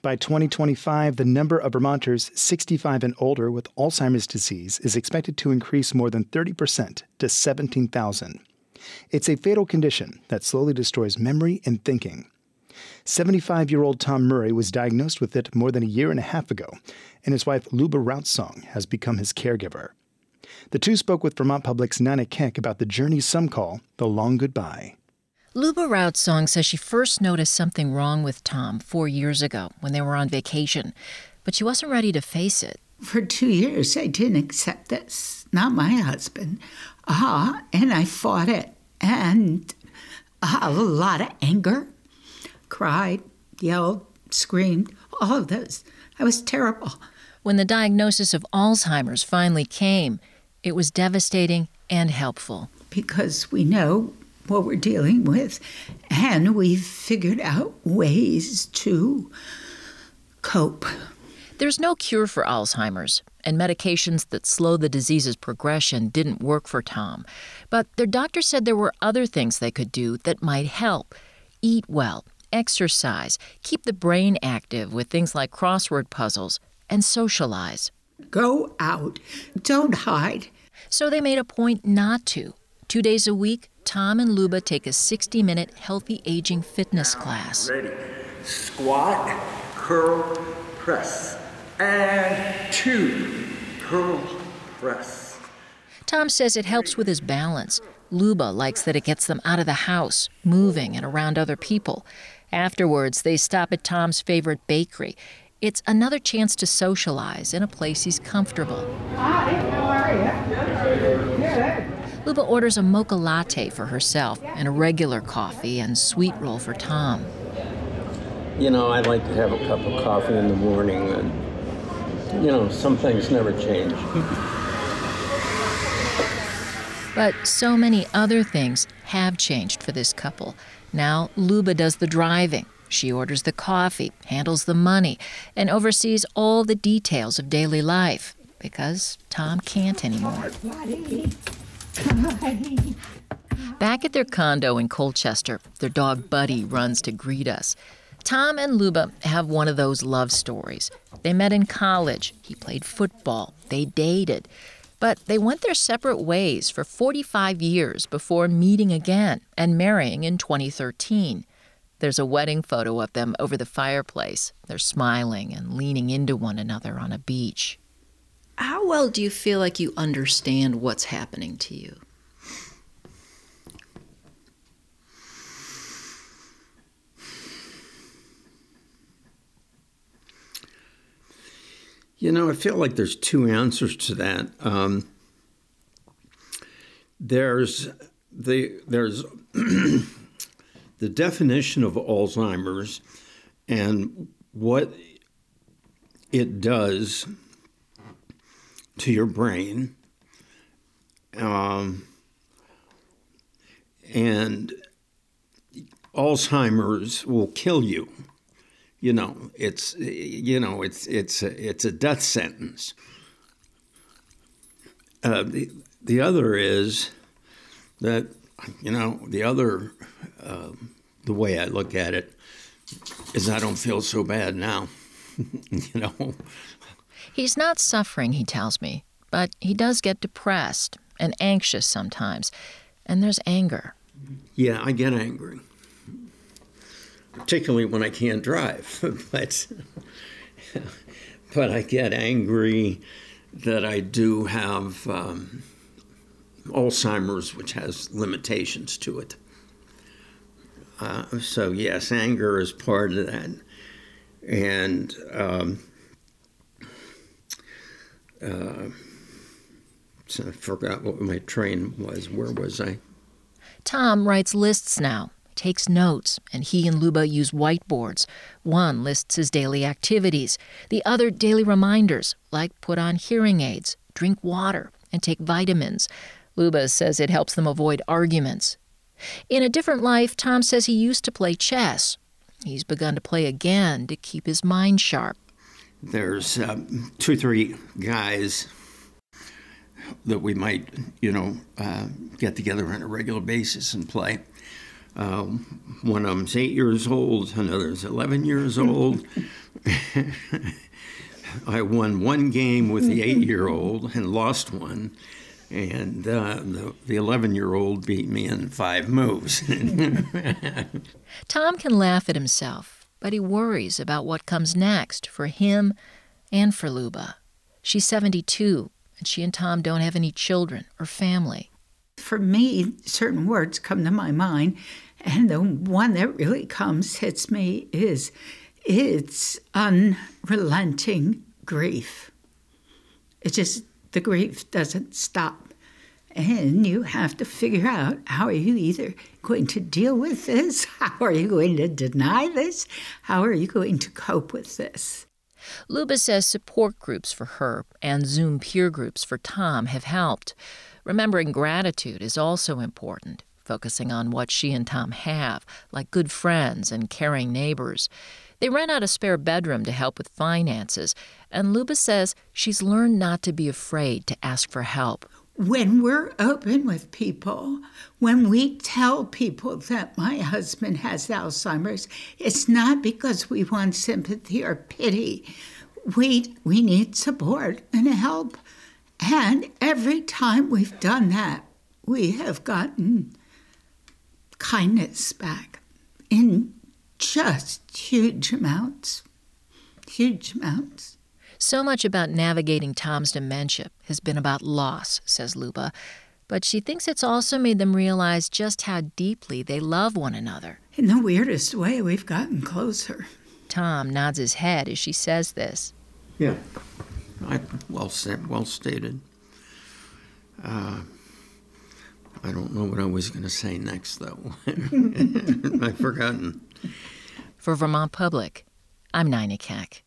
By 2025, the number of Vermonters 65 and older with Alzheimer's disease is expected to increase more than 30% to 17,000. It's a fatal condition that slowly destroys memory and thinking. 75 year old Tom Murray was diagnosed with it more than a year and a half ago, and his wife Luba Routsong has become his caregiver. The two spoke with Vermont Public's Nina Keck about the journey some call the long goodbye. Luba Routsong says she first noticed something wrong with Tom four years ago when they were on vacation, but she wasn't ready to face it. For two years, I didn't accept this. Not my husband. Ah, uh, and I fought it. And uh, a lot of anger. Cried, yelled, screamed, all of those. I was terrible. When the diagnosis of Alzheimer's finally came, it was devastating and helpful. Because we know what we're dealing with, and we've figured out ways to cope. There's no cure for Alzheimer's, and medications that slow the disease's progression didn't work for Tom. But their doctor said there were other things they could do that might help eat well, exercise, keep the brain active with things like crossword puzzles, and socialize. Go out, don't hide. So they made a point not to. Two days a week, Tom and Luba take a 60 minute healthy aging fitness class. Ready. Squat, curl, press. And two, curl, press. Tom says it helps with his balance. Luba likes that it gets them out of the house, moving and around other people. Afterwards, they stop at Tom's favorite bakery. It's another chance to socialize in a place he's comfortable. Ah, Hi, how are you? Luba orders a mocha latte for herself and a regular coffee and sweet roll for Tom. You know, I like to have a cup of coffee in the morning, and, you know, some things never change. but so many other things have changed for this couple. Now, Luba does the driving. She orders the coffee, handles the money, and oversees all the details of daily life because Tom can't anymore. Back at their condo in Colchester, their dog Buddy runs to greet us. Tom and Luba have one of those love stories. They met in college. He played football. They dated. But they went their separate ways for 45 years before meeting again and marrying in 2013. There's a wedding photo of them over the fireplace. They're smiling and leaning into one another on a beach. How well do you feel like you understand what's happening to you? You know, I feel like there's two answers to that. Um, there's the there's the definition of Alzheimer's and what it does to your brain. Um, and Alzheimer's will kill you. You know, it's you know it's it's a, it's a death sentence. Uh, the the other is that you know the other uh, the way I look at it is I don't feel so bad now. you know, He's not suffering, he tells me, but he does get depressed and anxious sometimes, and there's anger. Yeah, I get angry, particularly when I can't drive. but but I get angry that I do have um, Alzheimer's, which has limitations to it. Uh, so yes, anger is part of that, and um, uh, I forgot what my train was. Where was I? Tom writes lists now, takes notes, and he and Luba use whiteboards. One lists his daily activities, the other daily reminders, like put on hearing aids, drink water, and take vitamins. Luba says it helps them avoid arguments. In a different life, Tom says he used to play chess. He's begun to play again to keep his mind sharp there's um, two three guys that we might, you know, uh, get together on a regular basis and play. Uh, one of them's eight years old, another's 11 years old, I won one game with the eight year old and lost one. And uh, the 11 year old beat me in five moves. Tom can laugh at himself, but he worries about what comes next for him and for Luba. She's 72, and she and Tom don't have any children or family. For me, certain words come to my mind, and the one that really comes, hits me, is it's unrelenting grief. It just, the grief doesn't stop. And you have to figure out how are you either going to deal with this? How are you going to deny this? How are you going to cope with this? Luba says support groups for her and Zoom peer groups for Tom have helped. Remembering gratitude is also important, focusing on what she and Tom have, like good friends and caring neighbors. They rent out a spare bedroom to help with finances, and Luba says she's learned not to be afraid to ask for help. When we're open with people, when we tell people that my husband has Alzheimer's, it's not because we want sympathy or pity. We, we need support and help. And every time we've done that, we have gotten kindness back in just huge amounts. Huge amounts. So much about navigating Tom's dementia has been about loss, says Luba, but she thinks it's also made them realize just how deeply they love one another. In the weirdest way, we've gotten closer. Tom nods his head as she says this. Yeah, I, well said, well stated. Uh, I don't know what I was going to say next, though. I've forgotten. For Vermont Public, I'm Nina Keck.